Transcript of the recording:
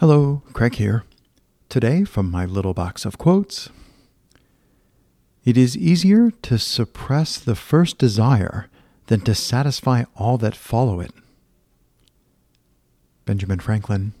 Hello, Craig here. Today, from my little box of quotes It is easier to suppress the first desire than to satisfy all that follow it. Benjamin Franklin.